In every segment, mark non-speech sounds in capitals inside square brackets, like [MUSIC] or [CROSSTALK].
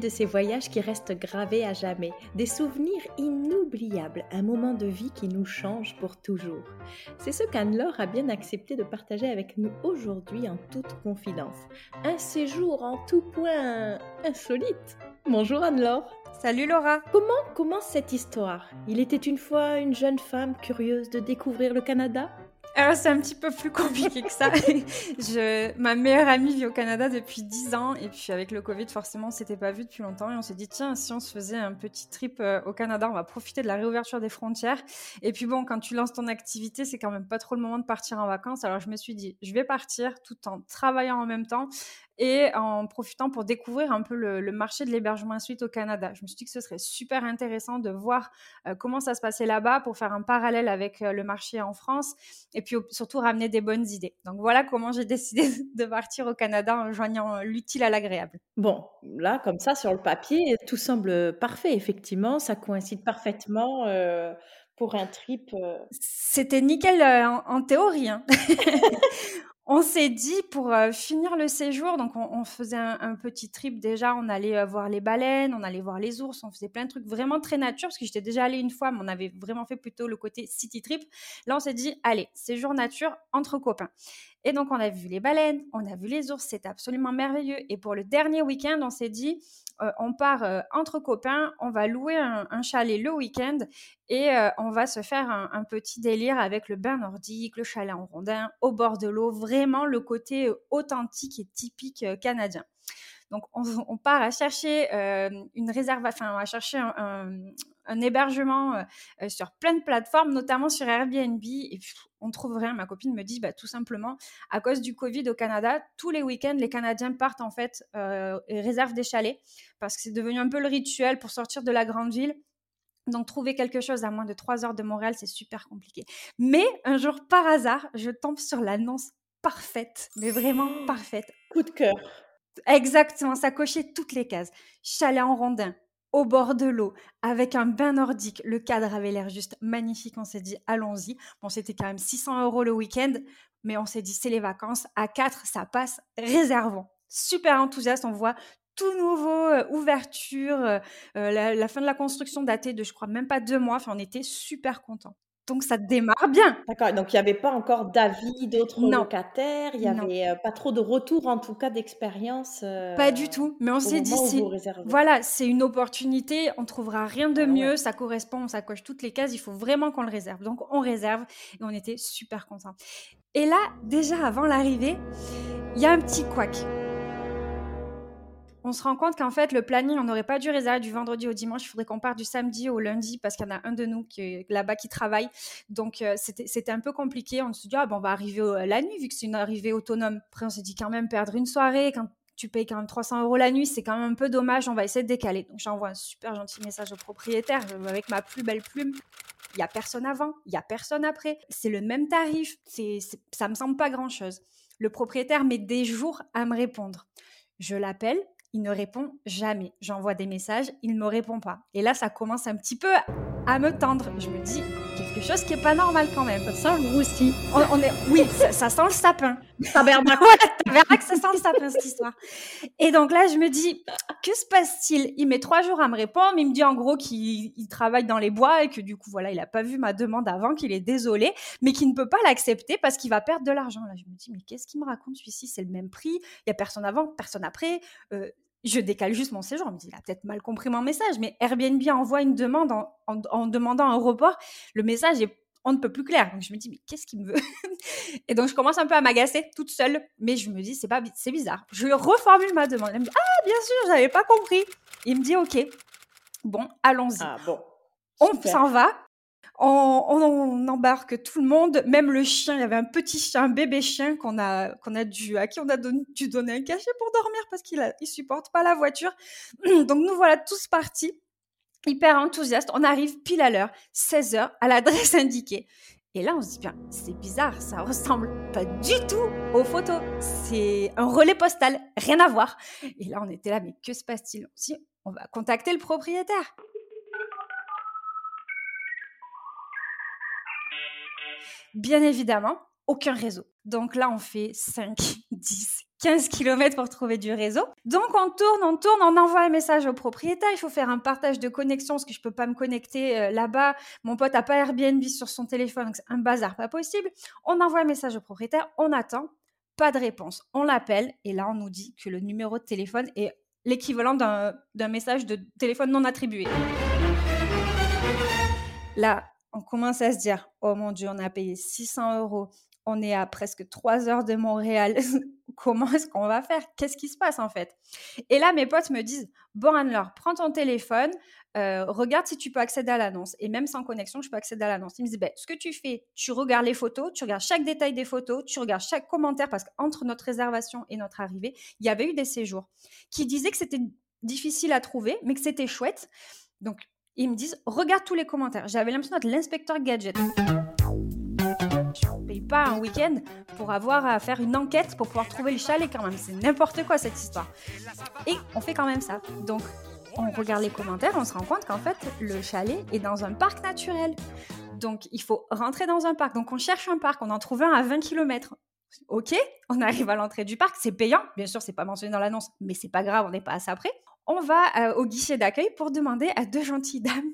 de ces voyages qui restent gravés à jamais, des souvenirs inoubliables, un moment de vie qui nous change pour toujours. C'est ce qu'Anne-Laure a bien accepté de partager avec nous aujourd'hui en toute confidence. Un séjour en tout point insolite. Bonjour Anne-Laure. Salut Laura. Comment commence cette histoire? Il était une fois une jeune femme curieuse de découvrir le Canada? Alors c'est un petit peu plus compliqué que ça. [LAUGHS] je, ma meilleure amie vit au Canada depuis 10 ans et puis avec le Covid forcément on s'était pas vu depuis longtemps et on s'est dit tiens si on se faisait un petit trip euh, au Canada on va profiter de la réouverture des frontières et puis bon quand tu lances ton activité c'est quand même pas trop le moment de partir en vacances alors je me suis dit je vais partir tout en travaillant en même temps et en profitant pour découvrir un peu le, marché de l'hébergement insolite au Canada. Je me suis dit que ce serait super intéressant de voir euh, comment ça se passait là-bas pour faire un parallèle avec euh, le marché en France et puis surtout ramener des bonnes idées. Donc voilà comment j'ai [LAUGHS] décidé de partir au Canada en joignant l'utile à l'agréable. Bon, là, comme ça, sur le papier, tout semble parfait. Effectivement, ça coïncide parfaitement. Euh, pour un trip. C'était nickel en, théorie. Hein. [LAUGHS] on s'est dit pour euh, finir le séjour, donc on, faisait un, petit trip déjà, on allait euh, voir les baleines, on allait voir les ours, on faisait plein de trucs vraiment très nature, parce que j'étais déjà allée une fois, mais on avait vraiment fait plutôt le côté city trip. Là, on s'est dit, allez, séjour nature entre copains. Et donc, on a vu les baleines, on a vu les ours, c'est absolument merveilleux. Et pour le dernier week-end, on s'est dit, euh, on part euh, entre copains, on va louer un, chalet le week-end et euh, on va se faire un, petit délire avec le bain nordique, le chalet en rondin, au bord de l'eau, vraiment le côté authentique et typique canadien. Donc, on, part à chercher une réserve, enfin, va chercher un, un hébergement euh, sur plein de plateformes, notamment sur Airbnb. Et puis, on trouve rien. Ma copine me dit, bah, tout simplement, à cause du Covid au Canada, tous les week-ends, les Canadiens partent en fait euh, et réservent des chalets parce que c'est devenu un peu le rituel pour sortir de la grande ville. Donc, trouver quelque chose à moins de 3 heures de Montréal, c'est super compliqué. Mais un jour, par hasard, je tombe sur l'annonce parfaite, mais vraiment [GASPS] parfaite. Coup de cœur. Exactement, ça cochait toutes les cases. Chalet en rondin, au bord de l'eau, avec un bain nordique. Le cadre avait l'air juste magnifique. On s'est dit, allons-y. Bon, c'était quand même 600 euros le week-end, mais on s'est dit, c'est les vacances. À 4, ça passe, réservons. Super enthousiaste. On voit tout nouveau, euh, ouverture. Euh, euh, la, fin de la construction datait de, je crois, même pas deux mois. Enfin, on était super contents. Donc ça démarre bien. D'accord, donc il n'y avait pas encore d'avis d'autres locataires, il n'y avait euh, pas trop de retours en tout cas d'expérience. Euh, pas du tout, mais on s'est dit, voilà, c'est une opportunité, on trouvera rien de ah mieux, ça correspond, ça coche toutes les cases, il faut vraiment qu'on le réserve. Donc on réserve et on était super contents. Et là, déjà avant l'arrivée, il y a un petit couac on se rend compte qu'en fait, le planning, on n'aurait pas dû réserver du vendredi au dimanche. Il faudrait qu'on parte du samedi au lundi parce qu'il y en a un de nous qui là-bas qui travaille. Donc, euh, c'était un peu compliqué. On se dit, ah, bon, on va arriver la nuit vu que c'est une arrivée autonome. Après, on s'est dit quand même perdre une soirée quand tu payes quand même 300 euros la nuit, c'est quand même un peu dommage. On va essayer de décaler. Donc, j'envoie un super gentil message au propriétaire euh, avec ma plus belle plume. Il n'y a personne avant, il n'y a personne après. C'est le même tarif. C'est, ça me semble pas grand-chose. Le propriétaire met des jours à me répondre. Je l'appelle, il ne répond jamais. J'envoie des messages, il ne me répond pas. Et là, ça commence un petit peu à me tendre. Je me dis, quelque chose qui est pas normal quand même. Ça sent le roussi. On, est, oui, ça, sent le sapin. Ça verra que ça sent le sapin, cette histoire. Et donc là, je me dis, que se passe-t-il? Il met trois jours à me répondre. Il me dit en gros qu'il travaille dans les bois et que du coup, voilà, il a pas vu ma demande avant, qu'il est désolé, mais qu'il ne peut pas l'accepter parce qu'il va perdre de l'argent. Là, je me dis, mais qu'est-ce qu'il me raconte celui-ci? C'est le même prix. Il y a personne avant, personne après. Euh, je décale juste mon séjour. Je me dis, il a peut-être mal compris mon message, mais Airbnb envoie une demande en, demandant un report. Le message est on ne peut plus clair. Donc je me dis, mais qu'est-ce qu'il me veut? [LAUGHS] Et donc je commence un peu à m'agacer toute seule, mais je me dis, c'est pas, c'est bizarre. Je reformule ma demande. Elle me dit, ah, bien sûr, j'avais pas compris. Il me dit, ok, bon, allons-y. Ah, bon. On s'en va on, embarque tout le monde, même le chien. Il y avait un petit chien, un bébé chien qu'on a, qu'on a dû, à qui on a dû donner un cachet pour dormir parce qu'il ne supporte pas la voiture. [CLEARS THROAT] Donc nous voilà tous partis, hyper enthousiastes. On arrive pile à l'heure, 16 h à l'adresse [LAUGHS] indiquée. Et là, on se dit bien, c'est bizarre, ça ressemble pas du tout aux photos. C'est un relais postal, rien à voir. Et là, on était là, mais que se passe-t-il? On va contacter le propriétaire. Bien évidemment, aucun réseau. Donc là, on fait 5, 10, 15 km pour trouver du réseau. Donc on tourne, on tourne, on envoie un message au propriétaire. Il faut faire un partage de connexion parce que je peux pas me connecter euh, là-bas. Mon pote a pas Airbnb sur son téléphone, donc c'est un bazar pas possible. On envoie un message au propriétaire, on attend, pas de réponse. On l'appelle et là on nous dit que le numéro de téléphone est l'équivalent d'un message de téléphone non attribué. Là, on commence à se dire, oh mon Dieu, on a payé 600 euros on est à presque trois heures de Montréal. [LAUGHS] Comment est-ce qu'on va faire? Qu'est-ce qui se passe en fait Et là, mes potes me disent Bon, Anne-Laure, prends ton téléphone, euh, regarde si tu peux accéder à l'annonce. Et même sans connexion, je peux accéder à l'annonce. Ils me disent ben, Ce que tu fais, tu regardes les photos, tu regardes chaque détail des photos, tu regardes chaque commentaire, parce qu'entre notre réservation et notre arrivée, il y avait eu des séjours qui disaient que c'était difficile à trouver, mais que c'était chouette. Donc, ils me disent Regarde tous les commentaires. J'avais l'impression d'être l'inspecteur gadget pas un week-end pour avoir à faire une enquête pour pouvoir trouver le chalet quand même. C'est n'importe quoi cette histoire. Et on fait quand même ça. Donc on regarde les commentaires, on se rend compte qu'en fait le chalet est dans un parc naturel. Donc il faut rentrer dans un parc. Donc on cherche un parc, on en trouve un à 20 km. Ok, on arrive à l'entrée du parc, c'est payant. Bien sûr, c'est pas mentionné dans l'annonce, mais c'est pas grave, on n'est pas assez après on va au guichet d'accueil pour demander à deux gentilles [LAUGHS] dames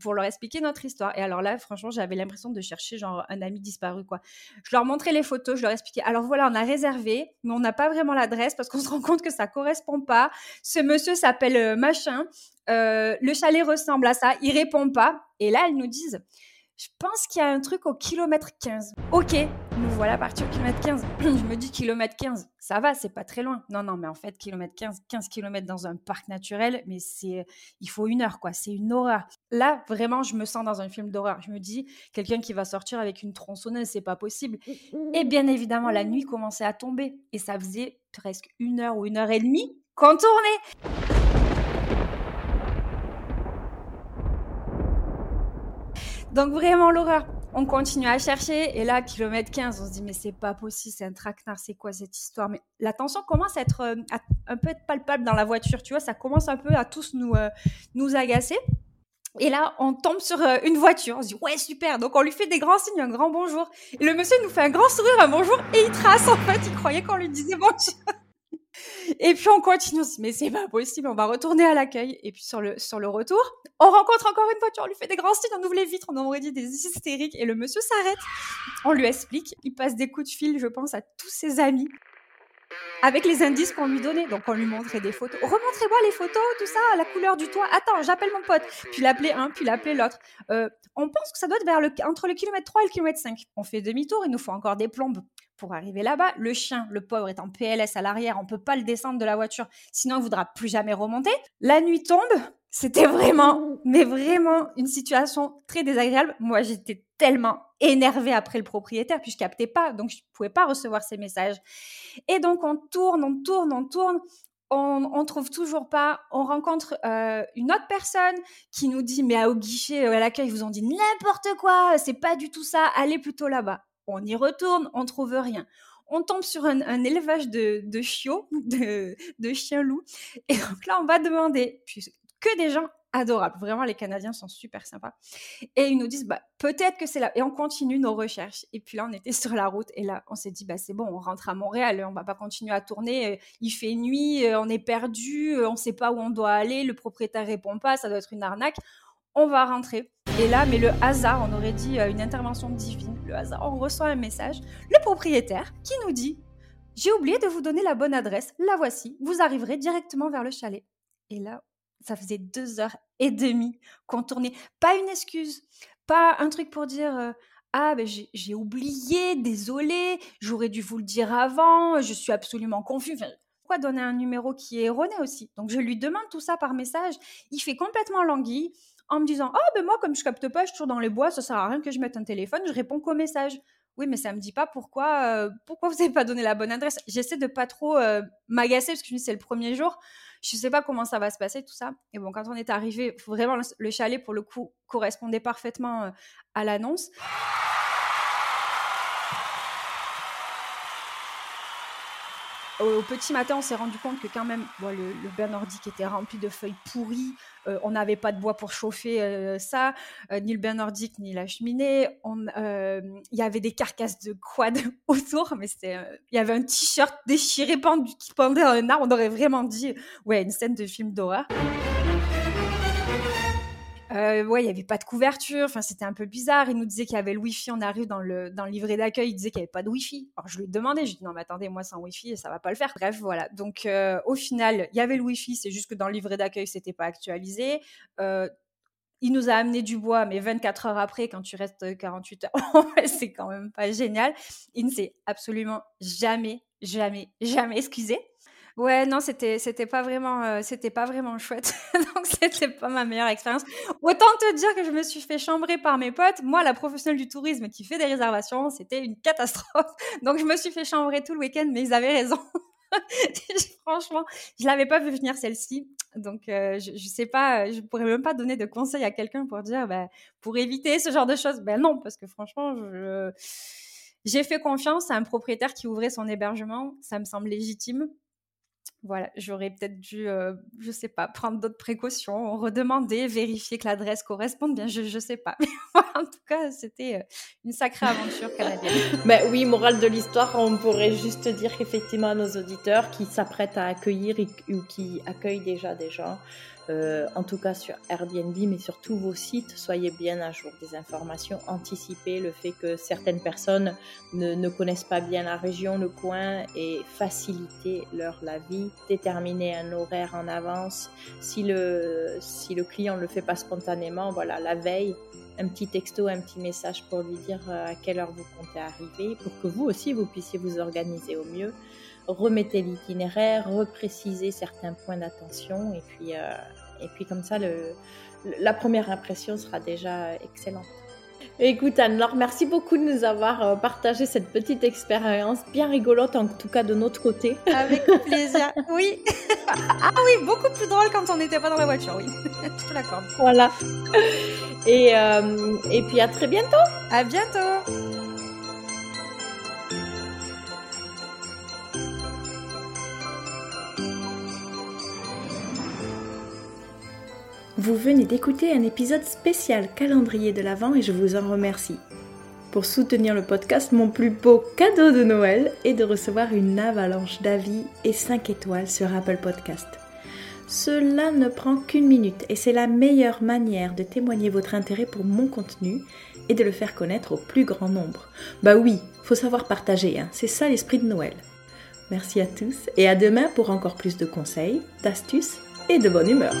pour, leur expliquer notre histoire. Et alors là, franchement, j'avais l'impression de chercher genre un ami disparu quoi. Je leur montrais les photos, je leur expliquais. Alors voilà, on a réservé, mais on n'a pas vraiment l'adresse parce qu'on se rend compte que ça correspond pas. Ce monsieur s'appelle machin. Le chalet ressemble à ça. Il répond pas. Et là, elles nous disent je pense qu'il y a un truc au kilomètre 15. Ok, nous voilà partis au kilomètre 15. [CLEARS THROAT] je me dis kilomètre 15, ça va, c'est pas très loin. Non, non, mais en fait, kilomètre 15, 15 km dans un parc naturel, mais c'est, il faut une heure, quoi. C'est une horreur. Là, vraiment, je me sens dans un film d'horreur. Je me dis, quelqu'un qui va sortir avec une tronçonneuse, c'est pas possible. Et bien évidemment, la nuit commençait à tomber. Et ça faisait presque une heure ou une heure et demie qu'on tournait. Donc vraiment l'horreur. On continue à chercher et là, kilomètre 15, on se dit mais c'est pas possible, c'est un traquenard, c'est quoi cette histoire? Mais la tension commence à être euh, un peu palpable dans la voiture, tu vois, ça commence un peu à tous nous, euh, agacer. Et là, on tombe sur euh, une voiture. On se dit, ouais, super. Donc, on lui fait des grands signes, un grand bonjour. Et le monsieur nous fait un grand sourire, un bonjour, et il trace. En fait, il croyait qu'on lui disait bonjour. Et puis on continue, on se dit, mais c'est pas possible, on va retourner à l'accueil. Et puis sur le, sur le retour, on rencontre encore une voiture, on lui fait des grands signes, on ouvre les vitres, on aurait dit des hystériques. Et le monsieur s'arrête, on lui explique, il passe des coups de fil, je pense, à tous ses amis avec les indices qu'on lui donnait. Donc on lui montrait des photos. Remontrez-moi les photos, tout ça, la couleur du toit. Attends, j'appelle mon pote. Puis l'appeler un, puis l'appeler l'autre. Euh, on pense que ça doit être vers le, entre le kilomètre 3 et le kilomètre 5. On fait demi-tour, il nous faut encore des plombes pour arriver là-bas. Le chien, le pauvre, est en PLS à l'arrière, on peut pas le descendre de la voiture, sinon il voudra plus jamais remonter. La nuit tombe, c'était vraiment, mais vraiment une situation très désagréable. Moi, j'étais tellement énervée après le propriétaire, puis je captais pas, donc je pouvais pas recevoir ces messages. Et donc on tourne, on tourne, on tourne. On, on trouve toujours pas. On rencontre euh, une autre personne qui nous dit mais au guichet, à l'accueil, ils vous ont dit n'importe quoi. C'est pas du tout ça. Allez plutôt là-bas on y retourne, on trouve rien. On tombe sur un, élevage de, chiots, [LAUGHS] de, chiens-loups. Et donc là, on va demander, que des gens adorables. Vraiment, les Canadiens sont super sympas. Et ils nous disent, bah, peut-être que c'est là. Et on continue nos recherches. Et puis là, on était sur la route. Et là, on s'est dit, bah, c'est bon, on rentre à Montréal. On va pas continuer à tourner. Il fait nuit, on est perdu, on sait pas où on doit aller. Le propriétaire répond pas. Ça doit être une arnaque. On va rentrer. Et là, mais le hasard, on aurait dit euh, une intervention divine, le hasard, on reçoit un message, le propriétaire qui nous dit J'ai oublié de vous donner la bonne adresse, la voici, vous arriverez directement vers le chalet. Et là, ça faisait deux heures et demie qu'on tournait. Pas une excuse, pas un truc pour dire Ah, ben j'ai oublié, désolé, j'aurais dû vous le dire avant, je suis absolument confus. Pourquoi donner un numéro qui est erroné aussi? Donc je lui demande tout ça par message. Il fait complètement languille en me disant Ah, ben moi, comme je capte pas, je suis toujours dans les bois, ça sert à rien que je mette un téléphone, je réponds qu'au message. Oui, mais ça me dit pas pourquoi, pourquoi vous n'avez pas donné la bonne adresse? J'essaie de pas trop m'agacer parce que me c'est le premier jour. Je sais pas comment ça va se passer tout ça. Et bon, quand on est arrivé, vraiment le chalet pour le coup correspondait parfaitement euh, à l'annonce. Au, petit matin, on s'est rendu compte que quand même, le, le, bain nordique était rempli de feuilles pourries. Euh, on n'avait pas de bois pour chauffer euh, ça, euh, ni le bain nordique, ni la cheminée. Il y avait des carcasses de quad [LAUGHS] autour, mais il y avait un t-shirt déchiré qui pendait à un arbre. On aurait vraiment dit, ouais, une scène de film d'horreur. Euh, ouais, il n'y avait pas de couverture. Enfin, c'était un peu bizarre. Il nous disait qu'il y avait le Wi-Fi. On arrive dans le, dans le livret d'accueil. Il disait qu'il n'y avait pas de Wi-Fi. Alors, je lui ai demandé. Je lui ai dit, non, mais attendez, moi, sans Wi-Fi, ça va pas le faire. Bref, voilà. Donc, euh, au final, il y avait le Wi-Fi. C'est juste que dans le livret d'accueil, c'était pas actualisé. Euh, il nous a amené du bois, mais 24 heures après, quand tu restes 48 heures, [LAUGHS] c'est quand même pas génial. Il ne s'est absolument jamais, jamais, jamais excusé. Ouais, non, c'était c'était pas vraiment euh, c'était pas vraiment chouette. [LAUGHS] Donc c'était pas ma meilleure expérience. Autant te dire que je me suis fait chambrer par mes potes. Moi, la professionnelle du tourisme qui fait des réservations, c'était une catastrophe. [LAUGHS] Donc je me suis fait chambrer tout le week-end, mais ils avaient raison. [LAUGHS] Franchement, je l'avais pas vu venir celle-ci. Donc euh, je, je sais pas, je pourrais même pas donner de conseils à quelqu'un pour dire bah, pour éviter ce genre de choses. Ben non, parce que franchement, j'ai fait confiance à un propriétaire qui ouvrait son hébergement, ça me semble légitime. Voilà, j'aurais peut-être dû, euh, je sais pas, prendre d'autres précautions, redemander, vérifier que l'adresse corresponde bien, je, ne sais pas. [LAUGHS] [LAUGHS] en tout cas, c'était euh, une sacrée aventure canadienne. [LAUGHS] Mais oui, morale de l'histoire, on pourrait juste dire qu'effectivement, nos auditeurs qui s'apprêtent à accueillir ou qui accueillent déjà des gens, euh, en tout cas sur Airbnb, mais sur tous vos sites, soyez bien à jour des informations, anticipez le fait que certaines personnes ne, connaissent pas bien la région, le coin, et faciliter leur la vie, déterminer un horaire en avance. Si le, si le client ne le fait pas spontanément, voilà, la veille, un petit texto, un petit message pour lui dire euh, à quelle heure vous comptez arriver, pour que vous aussi, vous puissiez vous organiser au mieux remettez l'itinéraire, reprécisez certains points d'attention et puis, euh, et puis comme ça, le, la première impression sera déjà excellente. Écoute Anne-Laure, merci beaucoup de nous avoir euh, partagé cette petite expérience bien rigolote en tout cas de notre côté. Avec plaisir, [LAUGHS] oui. ah oui, beaucoup plus drôle quand on n'était pas dans la voiture, oui. [LAUGHS] Je te l'accorde. Voilà. Et, euh, et puis à très bientôt. À bientôt. Vous venez d'écouter un épisode spécial calendrier de l'Avent et je vous en remercie. Pour soutenir le podcast, mon plus beau cadeau de Noël est de recevoir une avalanche d'avis et 5 étoiles sur Apple Podcast. Cela ne prend qu'une minute et c'est la meilleure manière de témoigner votre intérêt pour mon contenu et de le faire connaître au plus grand nombre. Bah oui, faut savoir partager, hein. c'est ça l'esprit de Noël. Merci à tous et à demain pour encore plus de conseils, d'astuces et de bonne humeur.